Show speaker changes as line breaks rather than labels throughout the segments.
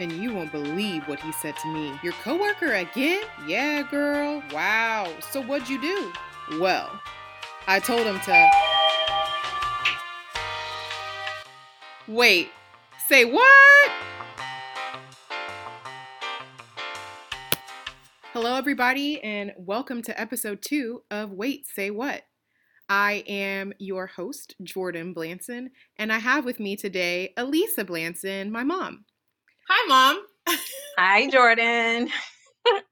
And you won't believe what he said to me. Your coworker again? Yeah, girl. Wow. So what'd you do? Well, I told him to. Wait, say what? Hello, everybody, and welcome to episode two of Wait, Say What. I am your host, Jordan Blanson, and I have with me today Elisa Blanson, my mom. Hi, Mom.
Hi, Jordan.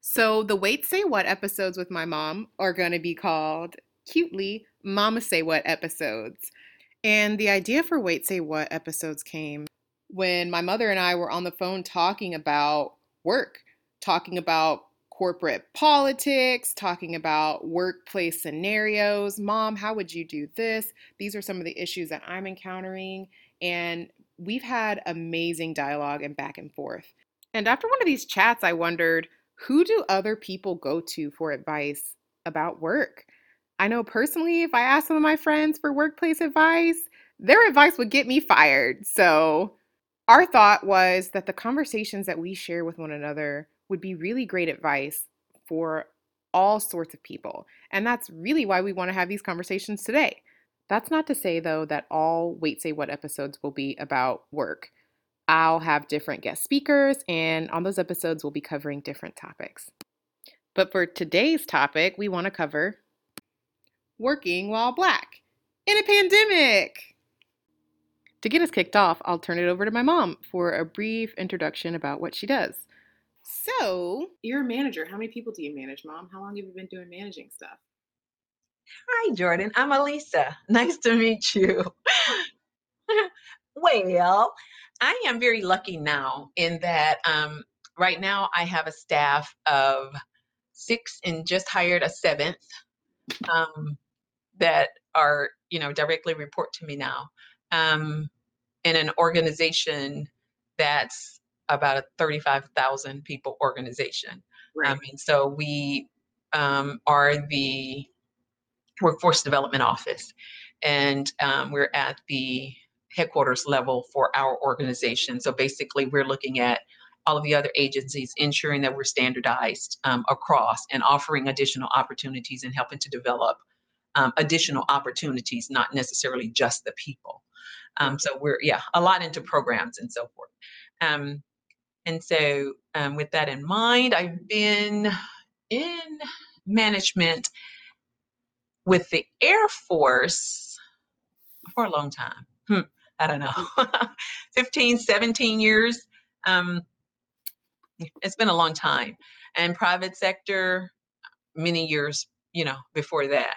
so, the Wait Say What episodes with my mom are going to be called cutely Mama Say What episodes. And the idea for Wait Say What episodes came when my mother and I were on the phone talking about work, talking about corporate politics, talking about workplace scenarios. Mom, how would you do this? These are some of the issues that I'm encountering. And we've had amazing dialogue and back and forth. And after one of these chats, I wondered who do other people go to for advice about work? I know personally, if I asked some of my friends for workplace advice, their advice would get me fired. So, our thought was that the conversations that we share with one another would be really great advice for all sorts of people. And that's really why we want to have these conversations today. That's not to say, though, that all Wait Say What episodes will be about work. I'll have different guest speakers, and on those episodes, we'll be covering different topics. But for today's topic, we want to cover working while black in a pandemic. To get us kicked off, I'll turn it over to my mom for a brief introduction about what she does. So, you're a manager. How many people do you manage, mom? How long have you been doing managing stuff?
Hi, Jordan. I'm Elisa. Nice to meet you. well, I am very lucky now in that um, right now I have a staff of six and just hired a seventh um, that are, you know, directly report to me now um, in an organization that's about a 35,000 people organization. Right. Um, and so we um, are the workforce development office. And um, we're at the headquarters level for our organization. So basically, we're looking at all of the other agencies, ensuring that we're standardized um, across and offering additional opportunities and helping to develop um, additional opportunities, not necessarily just the people. Um, so we're, yeah, a lot into programs and so forth. Um, and so, um, with that in mind, I've been in management with the Air Force for a long time. Hmm, I don't know, 15, 17 years. Um, it's been a long time. And private sector, many years, you know, before that.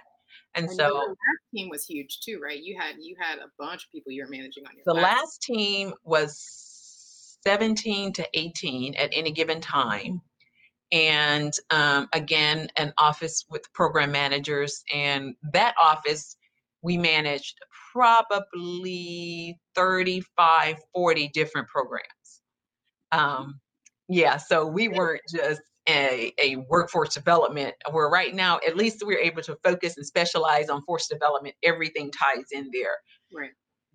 And, and so
that team was huge too, right? You had you had a bunch of people you were managing on your
the last, last team was 17 to 18 at any given time and um, again an office with program managers and that office we managed probably 35 40 different programs. Um, yeah so we weren't just a, a workforce development where right now at least we're able to focus and specialize on force development everything ties in there.
Right.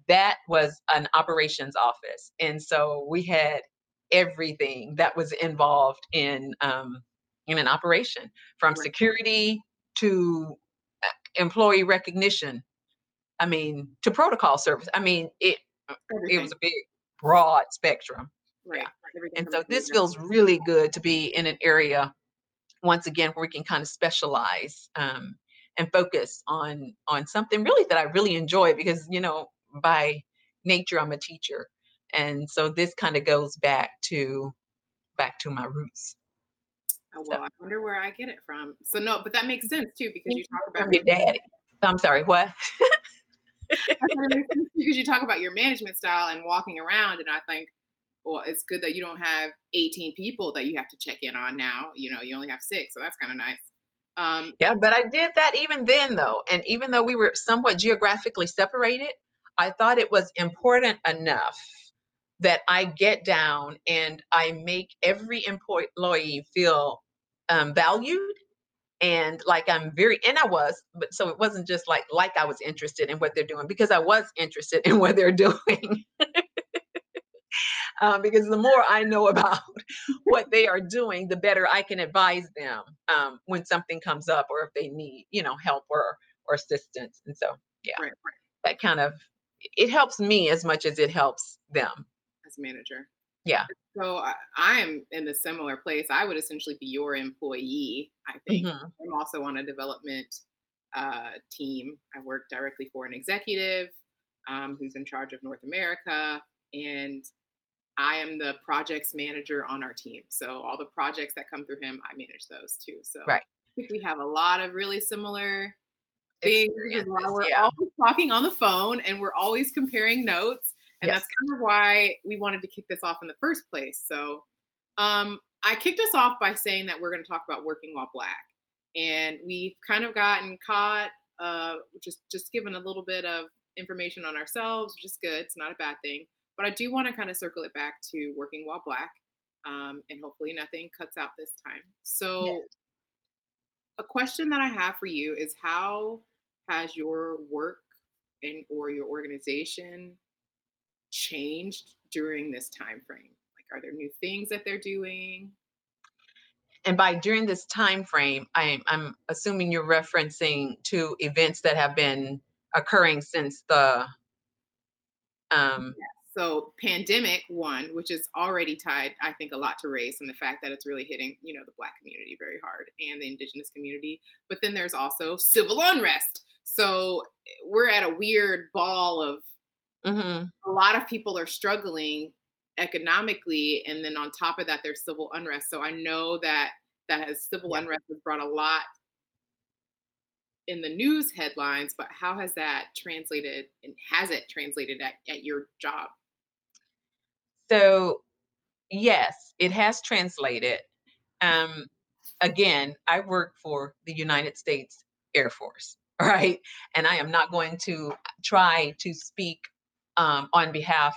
That was an operations office and so we had everything that was involved in um, in an operation, from security to uh, employee recognition. I mean, to protocol service. I mean, it everything. it was a big, broad spectrum.
Right. Yeah.
And so this feels really good to be in an area once again where we can kind of specialize um, and focus on on something really that I really enjoy because you know by nature I'm a teacher and so this kind of goes back to back to my roots.
Oh, well so. i wonder where i get it from. So no but that makes sense too because you talk about
your daddy i'm sorry what?
Because you talk about your management style and walking around and i think well it's good that you don't have 18 people that you have to check in on now you know you only have six so that's kind of nice.
Um, yeah but i did that even then though and even though we were somewhat geographically separated i thought it was important enough that I get down and I make every employee feel um, valued and like I'm very and I was, but so it wasn't just like like I was interested in what they're doing because I was interested in what they're doing. um, because the more I know about what they are doing, the better I can advise them um, when something comes up or if they need, you know, help or or assistance. And so, yeah,
Right, right.
that kind of it helps me as much as it helps them.
Manager.
Yeah.
So I, I am in a similar place. I would essentially be your employee. I think
Mhm.
I'm also on a development uh, team. I work directly for an executive um, who's in charge of North America, and I am the projects manager on our team. So all the projects that come through him, I manage those too. So
Right.
I think we have a lot of really similar things. which is why
Experiences,
We're
yeah.
always talking on the phone and we're always comparing notes. And
Yes.
that's kind of why we wanted to kick this off in the first place. So um, I kicked us off by saying that we're going to talk about working while black. And we've kind of gotten caught, uh, just just given a little bit of information on ourselves, which is good. It's not a bad thing. But I do want to kind of circle it back to working while black, um, and hopefully nothing cuts out this time. So, a question that I have for you is how has your work and or your organization changed during this time frame? Like, are there new things that they're doing?
And by during this time frame, I'm I'm assuming you're referencing to events that have been occurring since the um
So, pandemic one, which is already tied, I think, a lot to race and the fact that it's really hitting, you know, the black community very hard and the indigenous community. But then there's also civil unrest. So we're at a weird ball of
mhm,
a lot of people are struggling economically, and then on top of that, there's civil unrest. So I know that that has civil
Yeah.
unrest has brought a lot in the news headlines, but how has that translated and has it translated at, at your job?
So, yes, it has translated. Um, again, I work for the United States Air Force, right? And I am not going to try to speak um, on behalf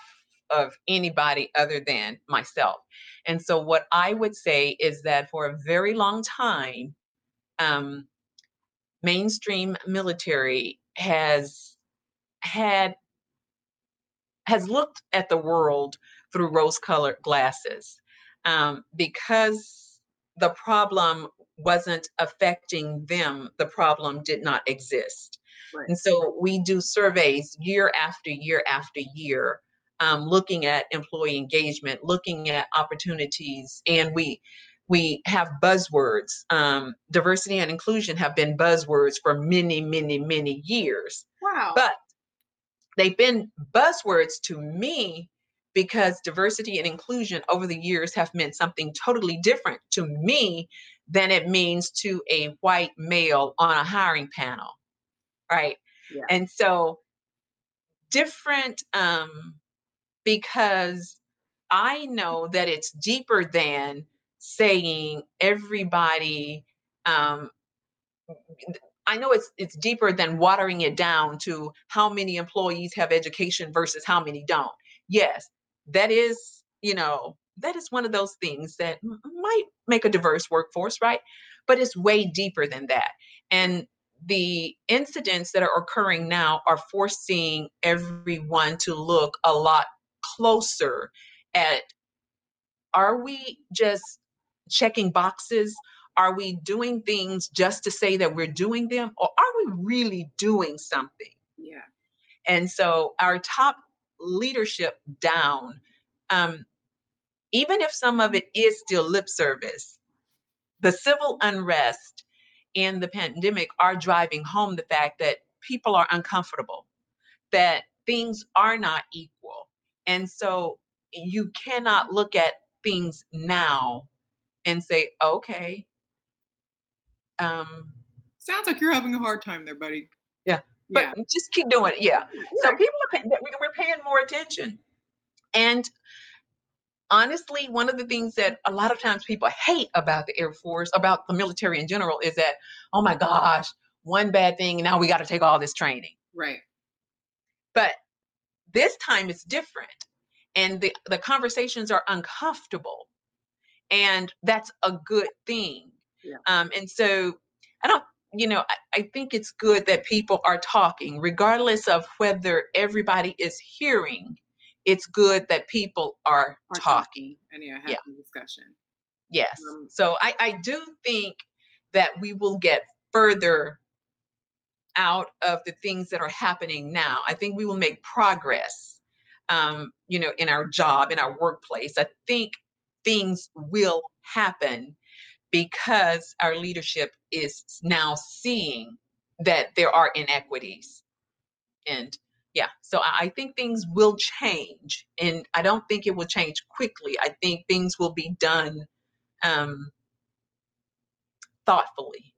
of anybody other than myself. And so, what I would say is that for a very long time, um, mainstream military has had has looked at the world through rose-colored glasses um, because the problem wasn't affecting them. The problem did not exist,
Right.
and so we do surveys year after year after year, um, looking at employee engagement, looking at opportunities, and we we have buzzwords. Um, diversity and inclusion have been buzzwords for many, many, many years
Wow.
but they've been buzzwords to me because diversity and inclusion over the years have meant something totally different to me than it means to a white male on a hiring panel right
Yeah.
and so different um because i know that it's deeper than saying everybody um I know it's it's deeper than watering it down to how many employees have education versus how many don't. Yes, that is, you know, that is one of those things that might make a diverse workforce, right? But it's way deeper than that. And the incidents that are occurring now are forcing everyone to look a lot closer at are we just checking boxes? Are we doing things just to say that we're doing them? Or are we really doing something?
yeah.
And so our top leadership down, um, even if some of it is still lip service, the civil unrest and the pandemic are driving home the fact that people are uncomfortable, that things are not equal. And so you cannot look at things now and say, okay, um,
Sounds like you're having a hard time there, buddy.
Yeah. but
Yeah.
just keep doing it. Yeah. So people are paying, we're paying more attention. And honestly, one of the things that a lot of times people hate about the Air Force, about the military in general, is that, oh my gosh, one bad thing, and now we got to take all this training.
Right.
But this time it's different. And the, the conversations are uncomfortable. And that's a good thing.
Yeah.
Um, and so I don't, you know, I, I think it's good that people are talking, regardless of whether everybody is hearing it's good that people are,
Are
talking.
and yeah,
Yeah.
having discussion.
Yes.
Um,
so I, I do think that we will get further out of the things that are happening now. I think we will make progress, um, you know, in our job, in our workplace. I think things will happen because our leadership is now seeing that there are inequities. And yeah, so I think things will change. And I don't think it will change quickly. I think things will be done um, thoughtfully.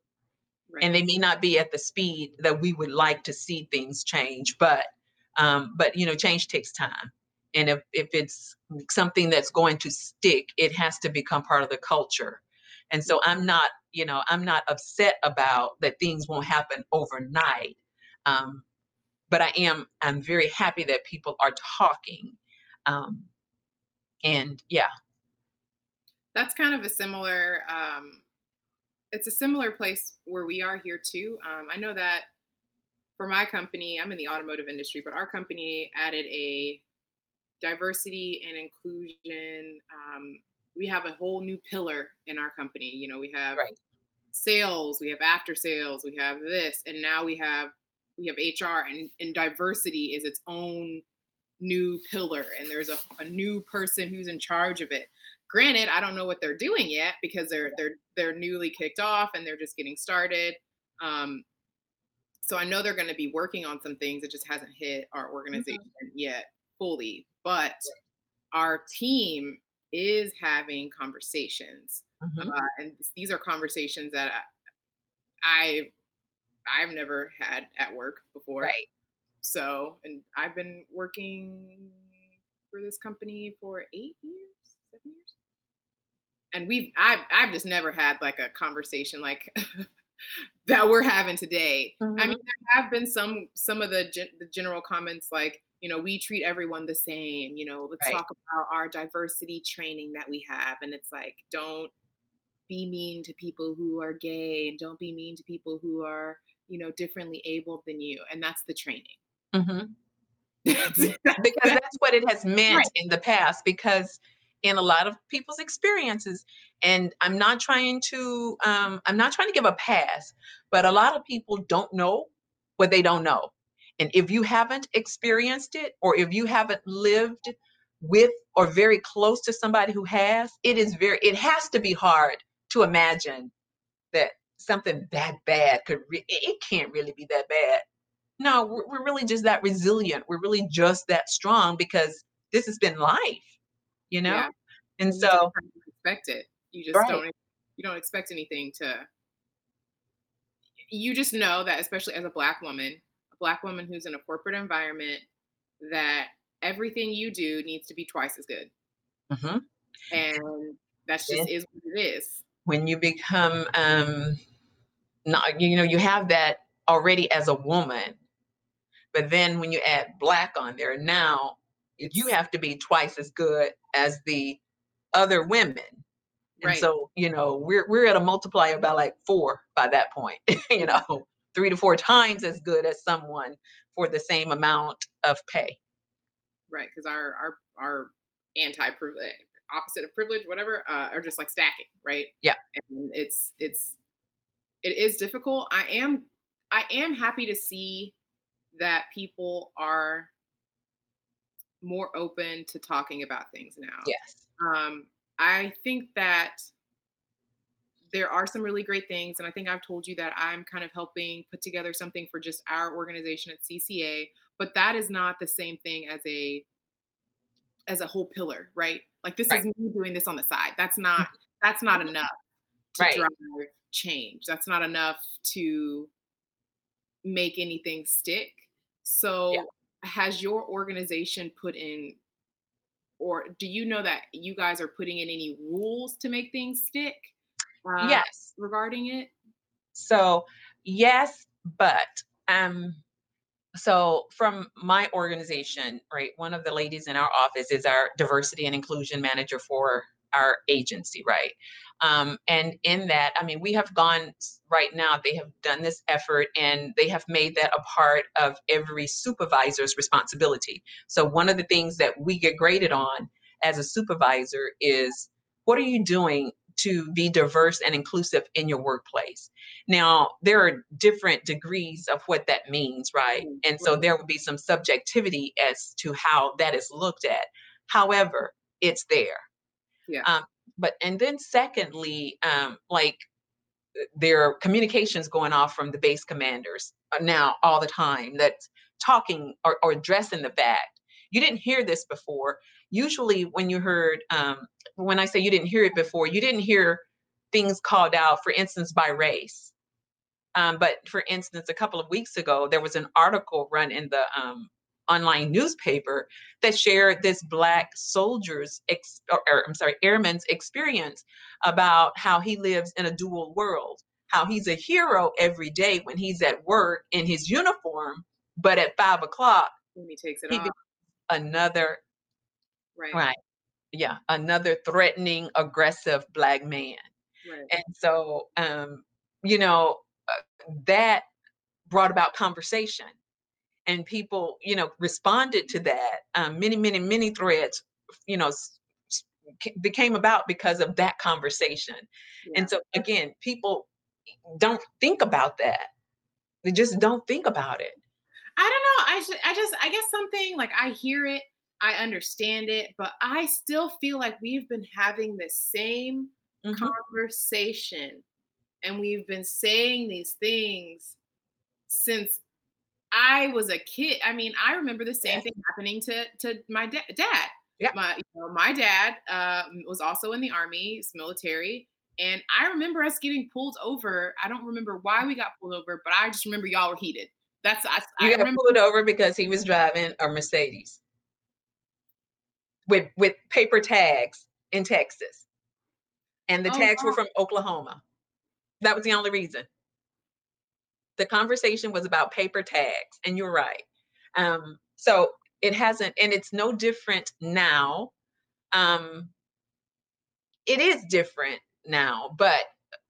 right.
And they may not be at the speed that we would like to see things change, but um, but you know, change takes time. And if, if it's something that's going to stick, it has to become part of the culture. And so I'm not, you know, I'm not upset about that things won't happen overnight. Um, but I am, I'm very happy that people are talking. Um, and yeah,
That's kind of a similar. Um, it's a similar place where we are here too. Um, I know that for my company, I'm in the automotive industry, but our company added a diversity and inclusion. Um, we have a whole new pillar in our company. You know, we have
Right.
sales, we have after sales, we have this, and now we have we have HR, and, and diversity is its own new pillar, and there's a, a new person who's in charge of it. Granted, I don't know what they're doing yet because they're they're they're newly kicked off and they're just getting started. Um, so I know they're going to be working on some things. It just hasn't hit our organization yet fully, but our team is having conversations,
Mhm.
uh, and these are conversations that I I've never had at work before.
right.
So, and I've been working for this company for eight years, seven years, and we've I've I've just never had like a conversation like that we're having today. I mean,
Mhm.
there have been some some of the gen, the general comments like you know we treat everyone the same. You know, let's
Right.
talk about our diversity training that we have, and it's like don't be mean to people who are gay and don't be mean to people who are you know differently abled than you, and that's the training.
Mhm. Mhm. because that's what it has meant
Right.
in the past because in a lot of people's experiences and i'm not trying to um, i'm not trying to give a pass but a lot of people don't know what they don't know and if you haven't experienced it or if you haven't lived with or very close to somebody who has it is very it has to be hard to imagine that something that bad could re- it can't really be that bad no, we're, we're really just that resilient. We're really just that strong because this has been life, you know?
Yeah.
And
you
so,
expect it. You just
Right.
don't you don't expect anything to you just know that especially as a black woman, a black woman who's in a corporate environment that everything you do needs to be twice as good.
Mhm.
And that's just is what it is.
when you become, um, not, you know, you have that already as a woman, but then when you add black on there, now you have to be twice as good as the other women. And
Right.
so, you know, we're we're at a multiplier by like four by that point, you know, three to four times as good as someone for the same amount of pay.
Right. Because our our our anti privilege opposite of privilege, whatever, uh, are just like stacking, right?
Yeah.
And it's it's it is difficult. I am I am happy to see that people are more open to talking about things now.
Yes.
Um, I think that there are some really great things, and I think I've told you that I'm kind of helping put together something for just our organization at CCA, but that is not the same thing as a as a whole pillar, right? Like this
Right.
is me doing this on the side. That's not that's not enough to
Right.
drive change. That's not enough to make anything stick. So has your organization put in or do you know that you guys are putting in any rules to make things stick uh,
yes.
regarding it
So yes, but um so from my organization, right, one of the ladies in our office is our diversity and inclusion manager for our agency, right? Um, and in that, I mean, we have gone right now, they have done this effort and they have made that a part of every supervisor's responsibility. So, one of the things that we get graded on as a supervisor is what are you doing to be diverse and inclusive in your workplace. Now, there are different degrees of what that means, right? Mm, and so there will be some subjectivity as to how that is looked at. However, it's there.
Yeah.
Um, but and then secondly, um, like there are communications going off from the base commanders uh, now all the time that's talking or, or addressing the fact you didn't hear this before. Usually when you heard um, when i say you didn't hear it before you didn't hear things called out for instance by race. Um, but for instance a couple of weeks ago there was an article run in the um, online newspaper that shared this black soldier's ex- or, or, i'm sorry airman's experience about how he lives in a dual world how he's a hero every day when he's at work in his uniform but at five o'clock
when he takes it he off.
another
right.
Right. Yeah another threatening aggressive black man.
Right.
and so um you know uh, that brought about conversation and people you know responded to that um, many many many threads you know became about because of that conversation yeah. and so again people don't think about that they just don't think about it
i don't know i should i just i guess something like i hear it i understand it but i still feel like we've been having the same mm-hmm. conversation and we've been saying these things since I was a kid. I mean, I remember the same thing happening to to my da- dad.
Yeah.
My you know, my dad uh, was also in the army, it's military, and I remember us getting pulled over. I don't remember why we got pulled over, but I just remember y'all were heated. That's I,
you
I
got remember- pulled over because he was driving a Mercedes with with paper tags in Texas, and the oh, tags wow. were from Oklahoma. That was the only reason the conversation was about paper tags, and you're right. Um, so it hasn't, and it's no different now. Um, it is different now, but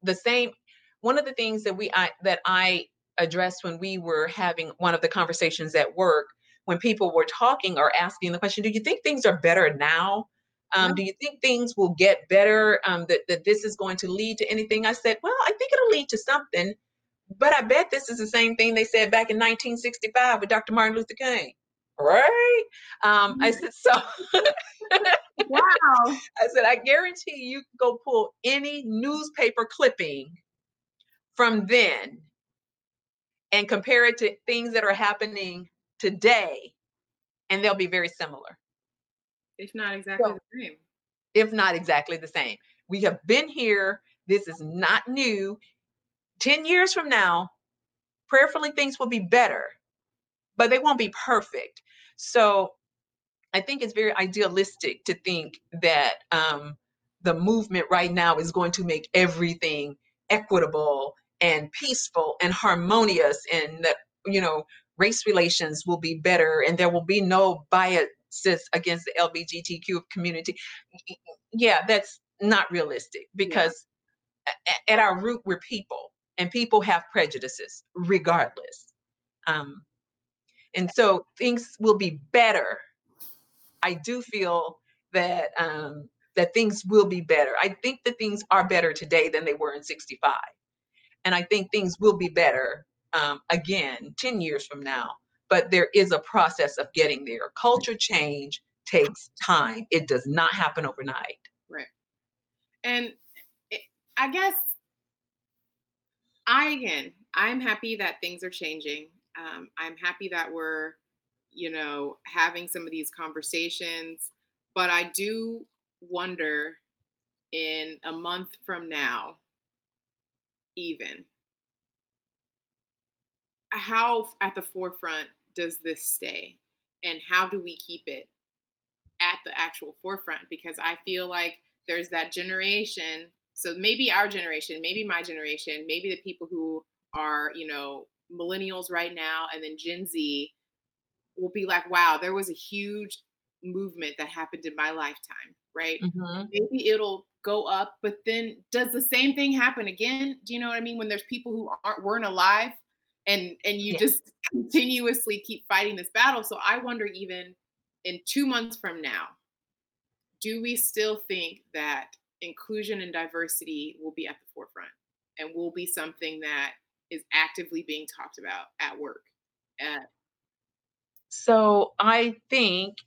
the same. One of the things that we I, that I addressed when we were having one of the conversations at work, when people were talking or asking the question, "Do you think things are better now?" Um, Do you think things will get better? Um, that, that this is going to lead to anything? I said, well, I think it'll lead to something. But I bet this is the same thing they said back in 1965 with Dr. Martin Luther King. Right? Um, I said, so.
wow.
I said, I guarantee you can go pull any newspaper clipping from then and compare it to things that are happening today, and they'll be very similar.
If not exactly so, the same.
If not exactly the same. We have been here. This is not new. 10 years from now, prayerfully things will be better, but they won't be perfect. So I think it's very idealistic to think that um, the movement right now is going to make everything equitable and peaceful and harmonious and that, you know, race relations will be better and there will be no biases against the LGBTQ community. Yeah, that's not realistic because yeah. at our root, we're people and people have prejudices regardless. Um, and so things will be better. I do feel that um, that things will be better. I think that things are better today than they were in '65, and I think things will be better um, again 10 years from now. But there is a process of getting there. Culture change takes time. It does not happen overnight.
Right. And it, I guess I again, I'm happy that things are changing. Um, I'm happy that we're, you know, having some of these conversations. But I do wonder in a month from now, even, how at the forefront does this stay? And how do we keep it at the actual forefront? Because I feel like there's that generation so maybe our generation, maybe my generation, maybe the people who are, you know, millennials right now and then Gen Z will be like, wow, there was a huge movement that happened in my lifetime. right?
Mhm.
Maybe it'll go up, but then does the same thing happen again? Do you know what I mean? When there's people who aren't weren't alive and and you just continuously keep fighting this battle. So I wonder even in 2 months from now, do we still think that inclusion and diversity will be at the forefront and will be something that is actively being talked about at work?
So I think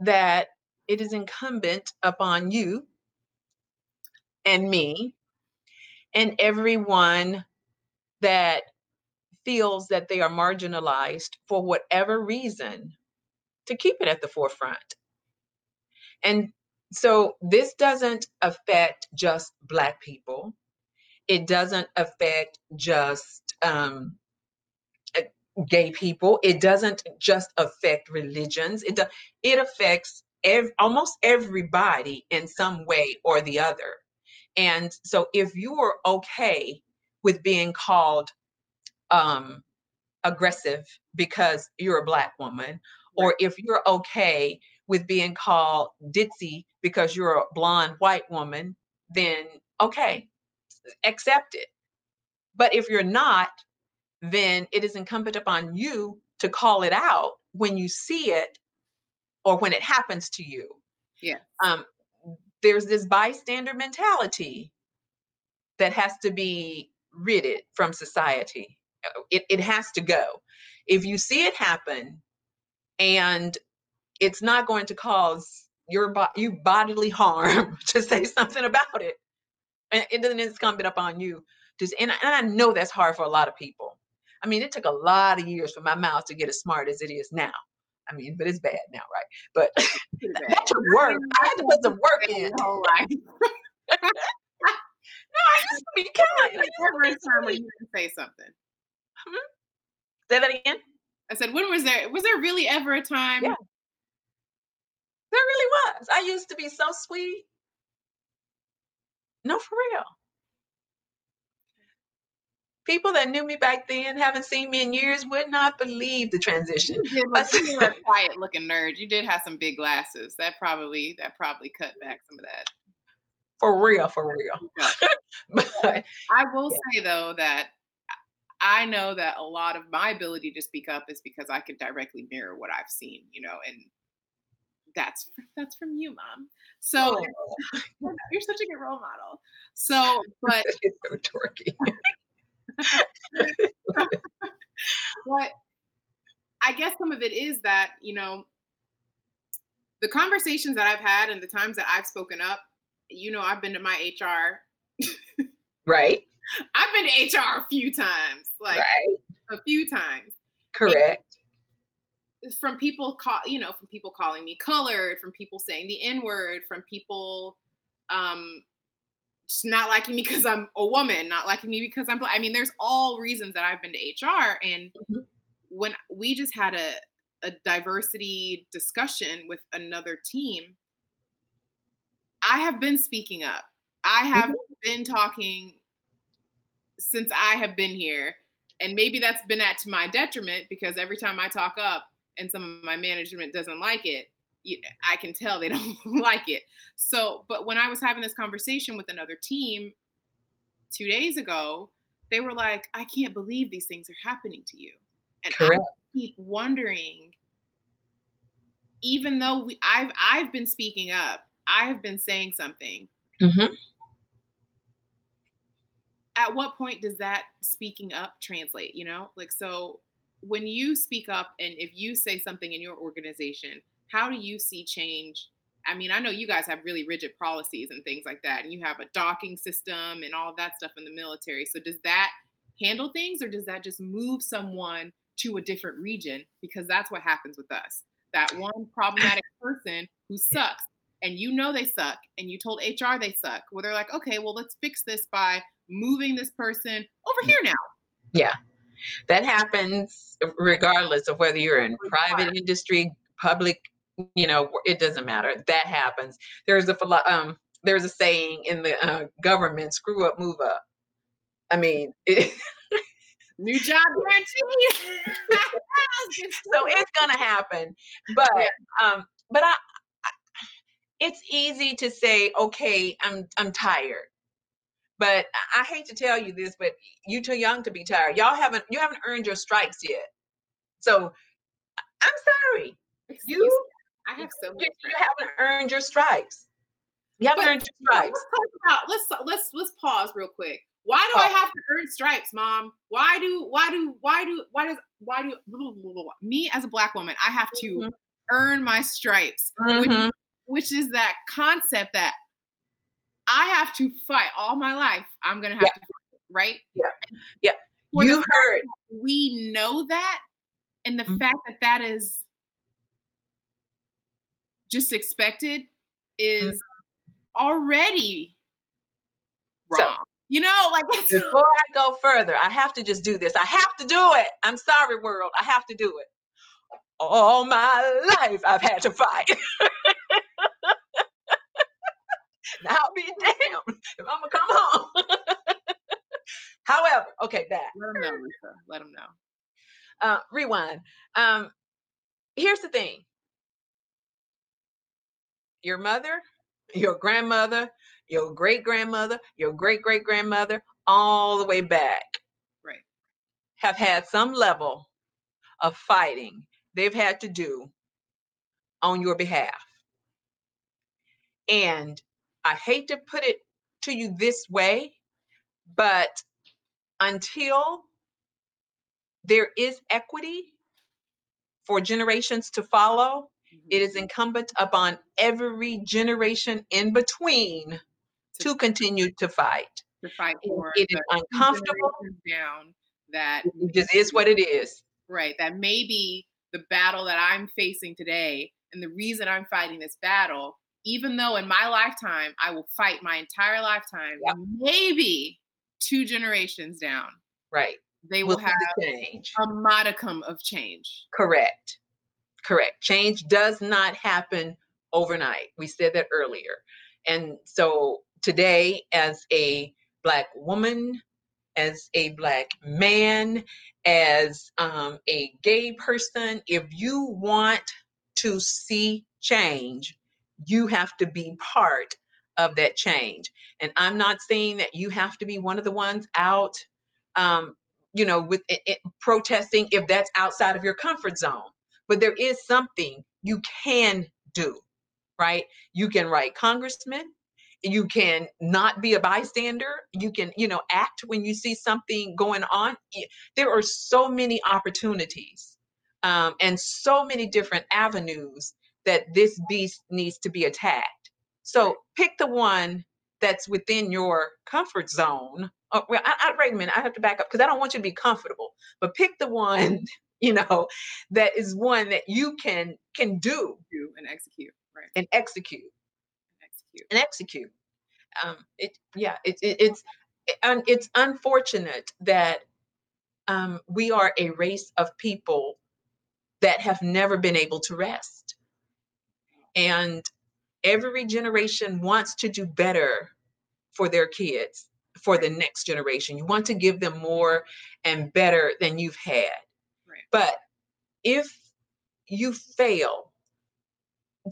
that it is incumbent upon you and me and everyone that feels that they are marginalized for whatever reason to keep it at the forefront. And so this doesn't affect just Black people. It doesn't affect just um, uh, gay people. It doesn't just affect religions. It do, it affects ev- almost everybody in some way or the other. And so if you're okay with being called um, aggressive because you're a black woman, or if you're okay with being called ditzy because you're a blonde white woman, then okay, accept it. But if you're not, then it is incumbent upon you to call it out when you see it or when it happens to you.
yeah.
Um, there's this bystander mentality that has to be ridded from society. Uh, It, it has to go. If you see it happen and it's not going to cause your bo- you bodily harm to say something about it, and it then it's incumbent upon you to, and, I- and I know that's hard for a lot of people. I mean, it took a lot of years for my mouth to get as smart as it is now. I mean, but it's bad now, right? But that took work. I had to put some work in.
Whole life.
No, I used to be kind. To
a time when you say something. Mm-hmm.
Say that again.
I said, when was there? Was there really ever a time?
Yeah. There really was. I used to be so sweet. No, for real. People that knew me back then, haven't seen me in years, would not believe the transition.
You did look, you were a quiet looking nerd. You did have some big glasses. That probably that probably cut back some of that.
For real, for real.
Yeah.
But
I will say though that I know that a lot of my ability to speak up is because I can directly mirror what I've seen, you know, and that's that's from you, mom. So
oh,
you're such a good role model. So, but
it's so dorky.
what I guess some of it is that, you know, the conversations that I've had and the times that I've spoken up, you know, I've been to my HR.
Right,
I've been to HR a few times, like
right,
a few times.
correct.
From people call, you know, from people calling me colored, from people saying the N word, from people um just not liking me because I'm a woman, not liking me because I'm black. I mean, there's all reasons that I've been to HR. And
Mhm.
when we just had a, a diversity discussion with another team, I have been speaking up. I have been talking since I have been here. And maybe that's been at to my detriment because every time I talk up and some of my management doesn't like it, you- I can tell they don't like it. So, but when I was having this conversation with another team two days ago, they were like, I can't believe these things are happening to you. And I
Correct.
keep wondering, even though we, I've I've been speaking up, I have been saying something.
Mhm.
At what point does that speaking up translate? You know, like so when you speak up and if you say something in your organization, how do you see change? I mean, I know you guys have really rigid policies and things like that, and you have a docking system and all of that stuff in the military. So does that handle things or does that just move someone to a different region? Because that's what happens with us. That one problematic person who sucks and you know they suck and you told HR they suck. Well, they're like, okay, well, let's fix this by moving this person over here mm. now.
Yeah, that happens regardless of whether you're in private industry, public. You know, it doesn't matter. That happens. There's a um, there's a saying in the uh, government: "Screw up, move up." I mean, it,
New job guarantee.
so it's gonna happen. But um, but I, I it's easy to say, okay, I'm I'm tired. But I hate to tell you this, but you too young to be tired. Y'all haven't you haven't earned your stripes yet. So I'm sorry.
Excuse
You
me. I have so
you, haven't earned your stripes. You haven't
But-
earned your stripes.
Let's talk about let's let's let's pause real quick. Why do I have to earn stripes, mom? Why do why do why do why does why do blah, blah, blah, me as a black woman I have to
Mhm.
earn my stripes,
Mhm.
which is that concept that I have to fight all my life. I'm gonna have
Yeah.
to fight, right?
Yeah. Yeah.
For
You heard.
we know that and the
Mhm.
fact that that is just expected is already
So-
wrong you know like
Before I go further, I have to just do this. I have to do it. I'm sorry, world. I have to do it. All my life, I've had to fight. now I'll be damned if I'm gonna come home. However, okay, back.
let them know Lisa. let them know
Uh, rewind. Um, here's the thing. Your mother, your grandmother, your great grandmother, your great great grandmother, all the way back
right
have had some level of fighting they've had to do on your behalf. And I hate to put it to you this way, but until there is equity for generations to follow, it is mm-hmm. incumbent upon every generation in between to continue to fight.
to fight for
It is uncomfortable.
down that
It just is what it is.
right that maybe the battle that i'm facing today and the reason i'm fighting this battle even though in my lifetime i will fight my entire lifetime
Yep.
maybe two generations down
Right.
they
We'll
have
change.
a modicum of change
Correct. Correct. Change does not happen overnight. We said that earlier. And so today, as a Black woman, as a Black man, as um, a gay person, if you want to see change, you have to be part of that change. And I'm not saying that you have to be one of the ones out, um, you know, with it, it- protesting if that's outside of your comfort zone. But there is something you can do, right? You can write congressman. You can not be a bystander. You can, you know, act when you see something going on. There are so many opportunities um, and so many different avenues that this beast needs to be attacked. So pick the one that's within your comfort zone. Oh, well, I, I, wait a minute. I have to back up because I don't want you to be comfortable. But pick the one, you know, that is one that you can can do
do and execute right
and execute
execute
and execute. Um, it yeah, it, it, it's it- un, it's unfortunate that um, we are a race of people that have never been able to rest, and every generation wants to do better for their kids, for the next generation. You want to give them more and better than you've had,
Right.
but if you fail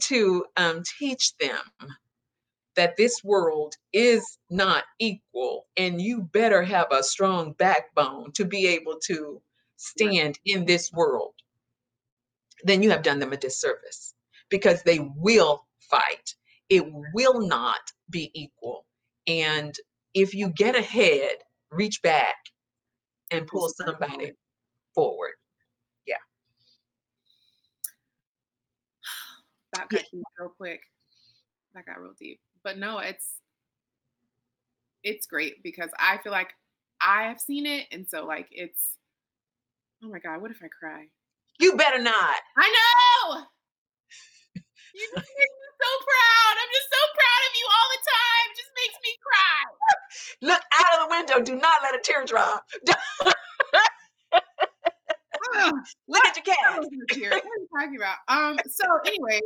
to um, teach them that this world is not equal and you better have a strong backbone to be able to stand in this world, then you have done them a disservice because they will fight. It will not be equal. And if you get ahead, reach back and pull somebody forward. Yeah.
That got deep real quick. That got real deep. But no, it's it's great because I feel like I have seen it, and so like it's oh my god, what if I cry?
You better not.
I know. You just make me so proud. I'm just so proud of you all the time. It just makes me cry.
Look out of the window. Do not let a tear drop.
Ugh,
Look at your cat.
was the tear. What are you talking about? Um. So, anyway,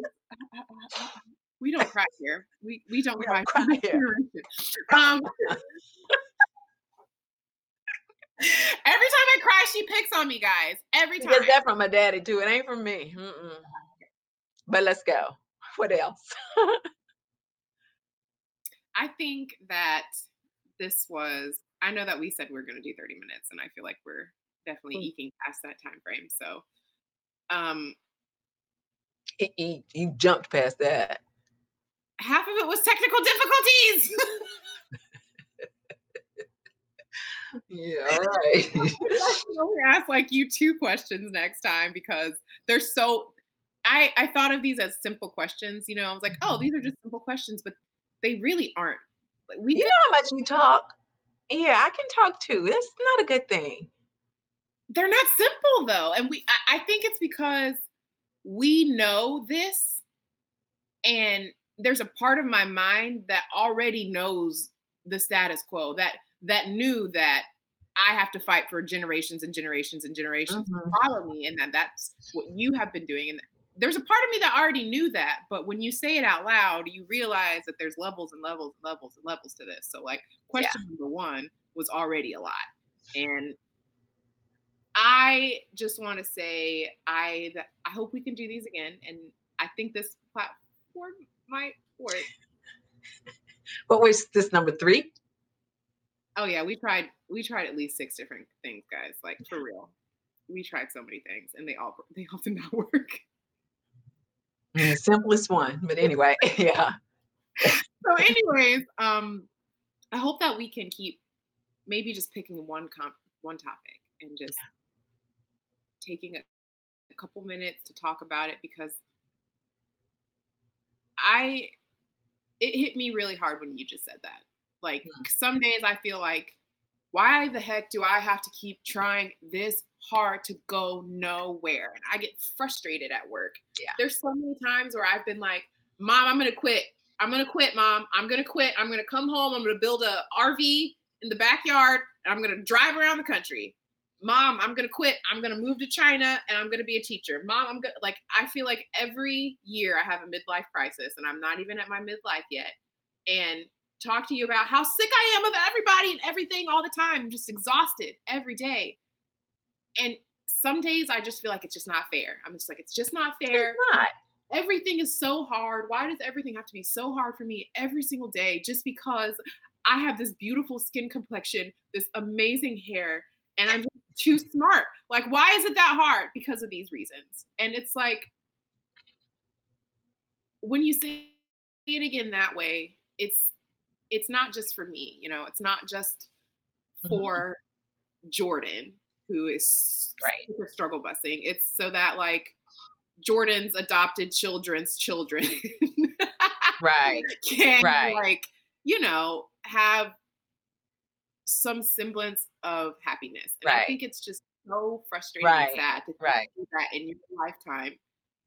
we don't cry here. We we don't
We
cry.
don't cry here.
Um. Every time I cry, she picks on me, guys. Every time.
gets that from my daddy too. It ain't from me. Mm-mm. But let's go. What else?
I think that this was. I know that we said we are going to do 30 minutes, and I feel like we're definitely mm. eking past that time frame. So, um,
you, you jumped past that.
Half of it was technical difficulties.
yeah, all right.
we ask like you two questions next time because they're so. I I thought of these as simple questions. You know, I was like, oh, these are just simple questions, but they really aren't.
Like, we you know how much you talk. Yeah, I can talk too. That's not a good thing.
They're not simple though, and we. I, I think it's because we know this, and there's a part of my mind that already knows the status quo. That that knew that I have to fight for generations and generations and generations mm-hmm. to follow me, and that that's what you have been doing. And there's a part of me that already knew that, but when you say it out loud, you realize that there's levels and levels and levels and levels to this. So, like, question yeah. number one was already a lot, and I just want to say I I hope we can do these again, and I think this platform might work.
What was this number three?
Oh yeah, we tried we tried at least six different things, guys. Like for real. We tried so many things and they all they all did not work.
The simplest one, but anyway, yeah.
So, anyways, um, I hope that we can keep maybe just picking one comp one topic and just taking a, a couple minutes to talk about it because I it hit me really hard when you just said that. Like mm-hmm. some days I feel like, why the heck do I have to keep trying this hard to go nowhere? And I get frustrated at work. Yeah. There's so many times where I've been like, Mom, I'm gonna quit. I'm gonna quit, Mom. I'm gonna quit. I'm gonna come home. I'm gonna build a RV in the backyard and I'm gonna drive around the country. Mom, I'm gonna quit. I'm gonna move to China and I'm gonna be a teacher. Mom, I'm gonna like I feel like every year I have a midlife crisis and I'm not even at my midlife yet. And talk to you about how sick I am of everybody and everything all the time. I'm just exhausted every day. And some days I just feel like it's just not fair. I'm just like, it's just not fair.
It's not.
Everything is so hard. Why does everything have to be so hard for me every single day just because I have this beautiful skin complexion, this amazing hair, and I'm too smart? Like, why is it that hard? Because of these reasons. And it's like, when you say it again that way, it's it's not just for me, you know, it's not just mm-hmm. for mm-hmm. Jordan, who is right. super struggle busing. It's so that like Jordan's adopted children's children
right
can right. like, you know, have some semblance of happiness. And right. I think it's just so frustrating right. and sad to
right.
that in your lifetime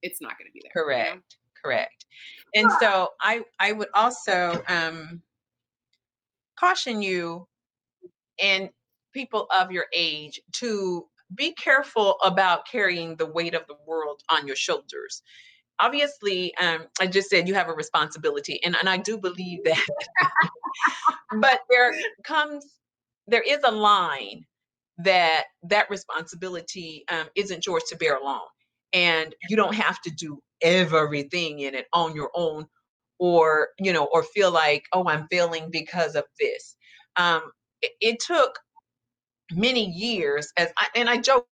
it's not going to be there.
Correct. You know? Correct. And so I I would also um caution you and people of your age to be careful about carrying the weight of the world on your shoulders. Obviously um, i just said you have a responsibility and, and i do believe that. But there comes there is a line that that responsibility um, isn't yours to bear alone and you don't have to do everything in it on your own or you know or feel like oh i'm failing because of this. Um it, it took many years as I, and i joked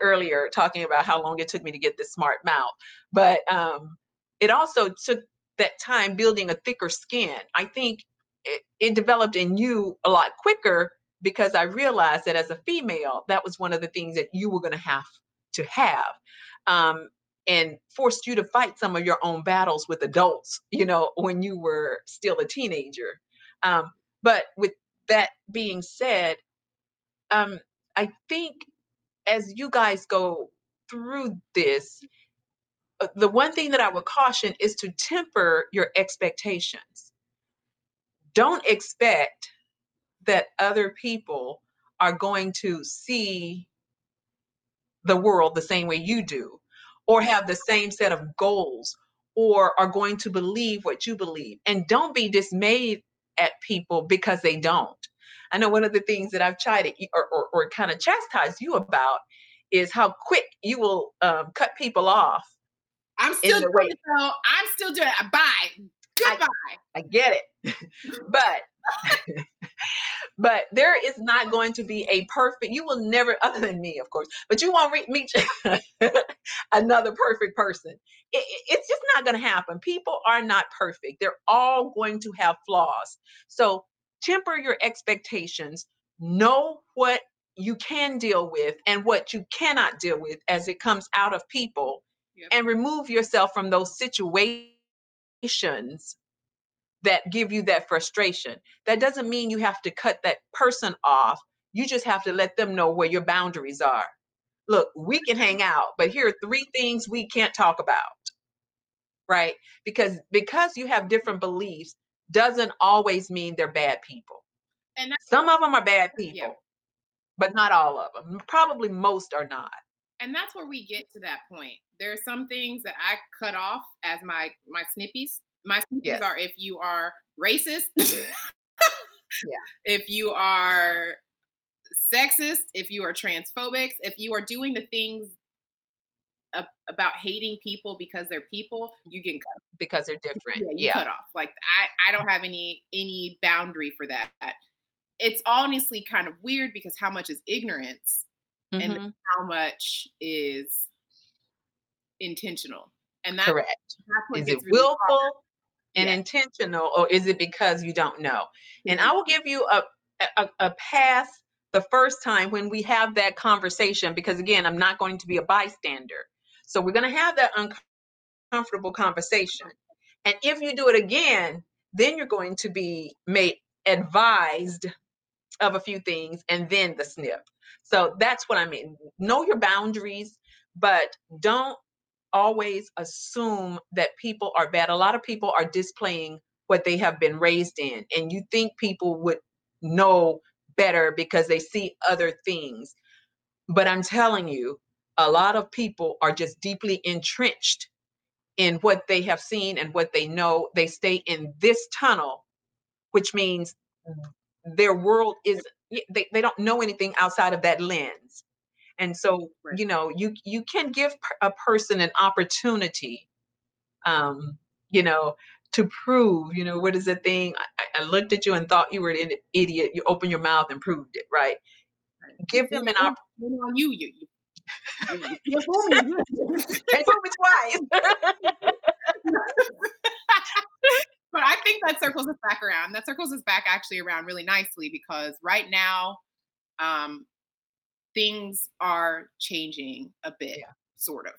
earlier talking about how long it took me to get this smart mouth but um it also took that time building a thicker skin i think it, it developed in you a lot quicker because i realized that as a female that was one of the things that you were going to have to have um, and forced you to fight some of your own battles with adults, you know, when you were still a teenager. Um, but with that being said, um, I think as you guys go through this, uh, the one thing that I would caution is to temper your expectations. Don't expect that other people are going to see the world the same way you do or have the same set of goals or are going to believe what you believe. And don't be dismayed at people because they don't. I know one of the things that I've tried to, or, or, or kind of chastise you about is how quick you will um, cut people off.
I'm still doing it though. I'm still doing it. Bye. Goodbye.
I, I get it. but but there is not going to be a perfect you will never other than me of course but you won't re- meet another perfect person it, it's just not going to happen people are not perfect they're all going to have flaws so temper your expectations know what you can deal with and what you cannot deal with as it comes out of people yep. and remove yourself from those situations that give you that frustration. That doesn't mean you have to cut that person off. You just have to let them know where your boundaries are. Look, we can hang mm-hmm. out, but here are three things we can't talk about. Right? Because because you have different beliefs doesn't always mean they're bad people. And some of them are bad people. Yeah. But not all of them. Probably most are not.
And that's where we get to that point. There are some things that I cut off as my my snippies my yes. are if you are racist, yeah. if you are sexist, if you are transphobic, if you are doing the things about hating people because they're people, you get cut
because they're different.
Yeah, yeah. cut off. Like I, I don't have any any boundary for that. It's honestly kind of weird because how much is ignorance mm-hmm. and how much is intentional. And that's
correct. That's is it really willful hard and yeah. intentional or is it because you don't know and i will give you a, a, a pass the first time when we have that conversation because again i'm not going to be a bystander so we're going to have that uncomfortable conversation and if you do it again then you're going to be made advised of a few things and then the snip so that's what i mean know your boundaries but don't always assume that people are bad. A lot of people are displaying what they have been raised in, and you think people would know better because they see other things. But I'm telling you, a lot of people are just deeply entrenched in what they have seen and what they know. They stay in this tunnel, which means their world is they, they don't know anything outside of that lens. And so you know you you can give a person an opportunity um you know to prove you know what is the thing? I, I looked at you and thought you were an idiot. You opened your mouth and proved it right? Give them an opportunity you you, you you fool me. Fool me twice.
but I think that circles us back around. That circles us back actually around really nicely because right now, um, things are changing a bit, yeah. sort of.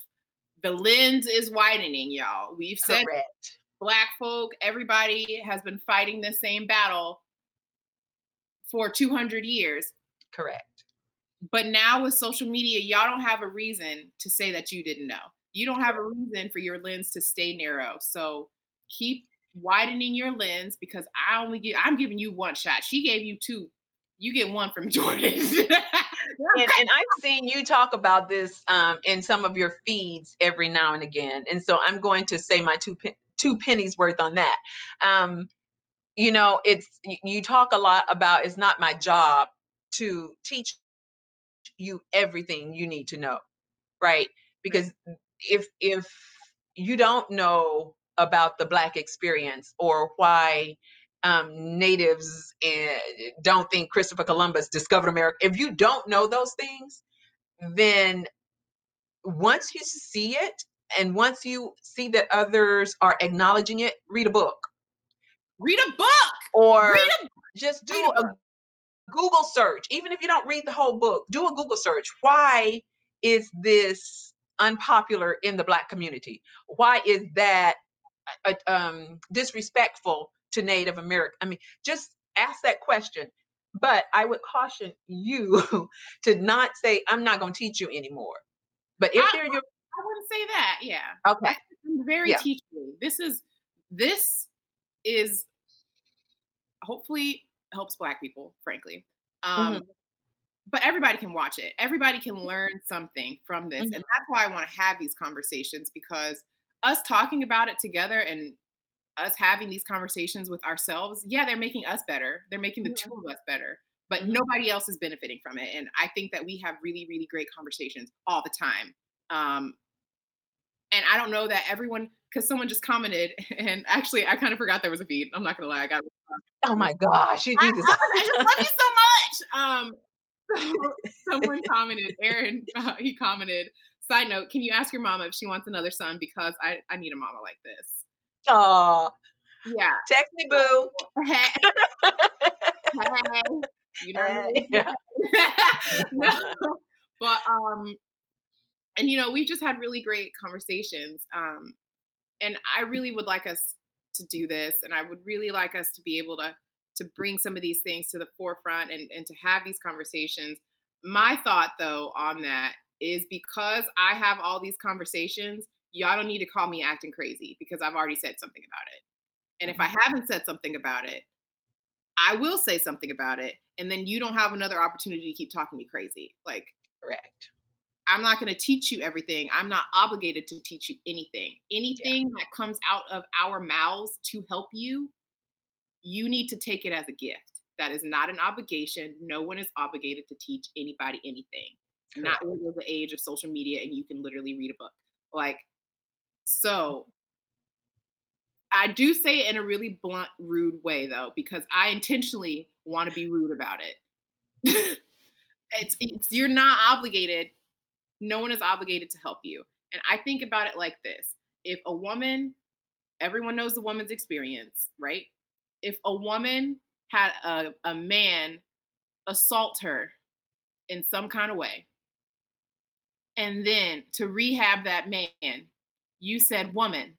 The lens is widening, y'all. We've said Correct. black folk, everybody has been fighting the same battle for 200 years.
Correct.
But now with social media, y'all don't have a reason to say that you didn't know. You don't have a reason for your lens to stay narrow. So keep widening your lens because I only give I'm giving you one shot. She gave you two. You get one from Jordan.
and, and, I've seen you talk about this um, in some of your feeds every now and again, and so I'm going to say my two two pennies worth on that. Um, you know, it's you talk a lot about it's not my job to teach you everything you need to know, right? Because if if you don't know about the black experience or why um, natives and don't think Christopher Columbus discovered America, if you don't know those things, then once you see it and once you see that others are acknowledging it, read a book.
Read a book.
Or a, just do a, a Google search. Even if you don't read the whole book, do a Google search. Why is this unpopular in the Black community? Why is that uh, um, disrespectful to Native American? I mean, just ask that question. But I would caution you to not say, I'm not going to teach you anymore. But if I, they're your.
I wouldn't say that. Yeah.
Okay.
I'm very yeah. teachable. This is, this is hopefully helps Black people, frankly. Um, mm-hmm. But everybody can watch it. Everybody can learn something from this. Mm-hmm. And that's why I want to have these conversations because us talking about it together and us having these conversations with ourselves, yeah, they're making us better. They're making the two of us better, but mm-hmm. nobody else is benefiting from it. And I think that we have really, really great conversations all the time. Um, and I don't know that everyone because someone just commented, and actually I kind of forgot there was a feed. I'm not gonna lie, I got.
Oh my gosh, you
I,
do this.
I just love you so much. Um, someone commented, Aaron, uh, he commented. Side note: Can you ask your mama if she wants another son? Because I I need a mama like this.
Oh,
Yeah.
text me, boo.
Hey, hey, you know. what I mean?
Yeah.
no, but um, and you know we've just had really great conversations. Um, and I really would like us to do this, and I would really like us to be able to to bring some of these things to the forefront and and to have these conversations. My thought though on that is because I have all these conversations, y'all don't need to call me acting crazy because I've already said something about it. And if I mm-hmm. haven't said something about it, I will say something about it. And then you don't have another opportunity to keep talking me crazy. Like,
Correct.
I'm not going to teach you everything. I'm not obligated to teach you anything. Anything that comes out of our mouths to help you, you need to take it as a gift. That is not an obligation. No one is obligated to teach anybody anything. Not
Correct.
when we're the age of social media and you can literally read a book. Like, so I do say it in a really blunt, rude way though, because I intentionally want to be rude about it. it's, it's you're not obligated. No one is obligated to help you. And I think about it like this: if a woman, everyone knows the woman's experience, right? If a woman had a, a man assault her in some kind of way, and then to rehab that man, you said, Woman,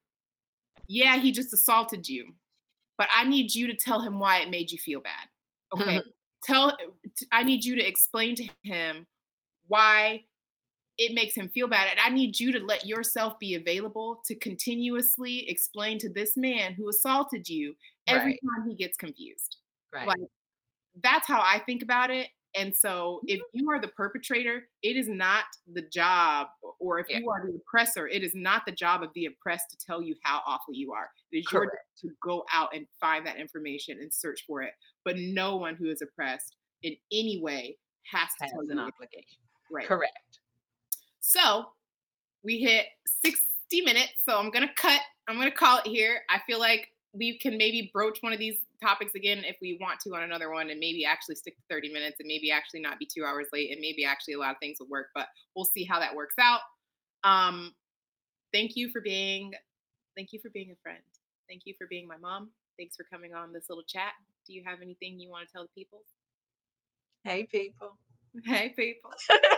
yeah, he just assaulted you, but I need you to tell him why it made you feel bad. Okay. tell, I need you to explain to him why it makes him feel bad. And I need you to let yourself be available to continuously explain to this man who assaulted you every
Right.
time he gets confused.
Right.
Like, that's how I think about it. And so, if mm-hmm. you are the perpetrator, it is not the job, or if
Yeah.
you are the oppressor, it is not the job of the oppressed to tell you how awful you are. It is your job to go out and find that information and search for it. But no one who is oppressed in any way has to
Has
tell
an
you.
obligation.
Right.
Correct.
So we hit 60 minutes. So I'm going to cut. I'm going to call it here. I feel like we can maybe broach one of these topics again if we want to on another one and maybe actually stick to 30 minutes and maybe actually not be two hours late and maybe actually a lot of things will work, but we'll see how that works out. Um, thank you for being, thank you for being a friend. Thank you for being my mom. Thanks for coming on this little chat. Do you have anything you want to tell the people?
Hey, people.
Hey, people.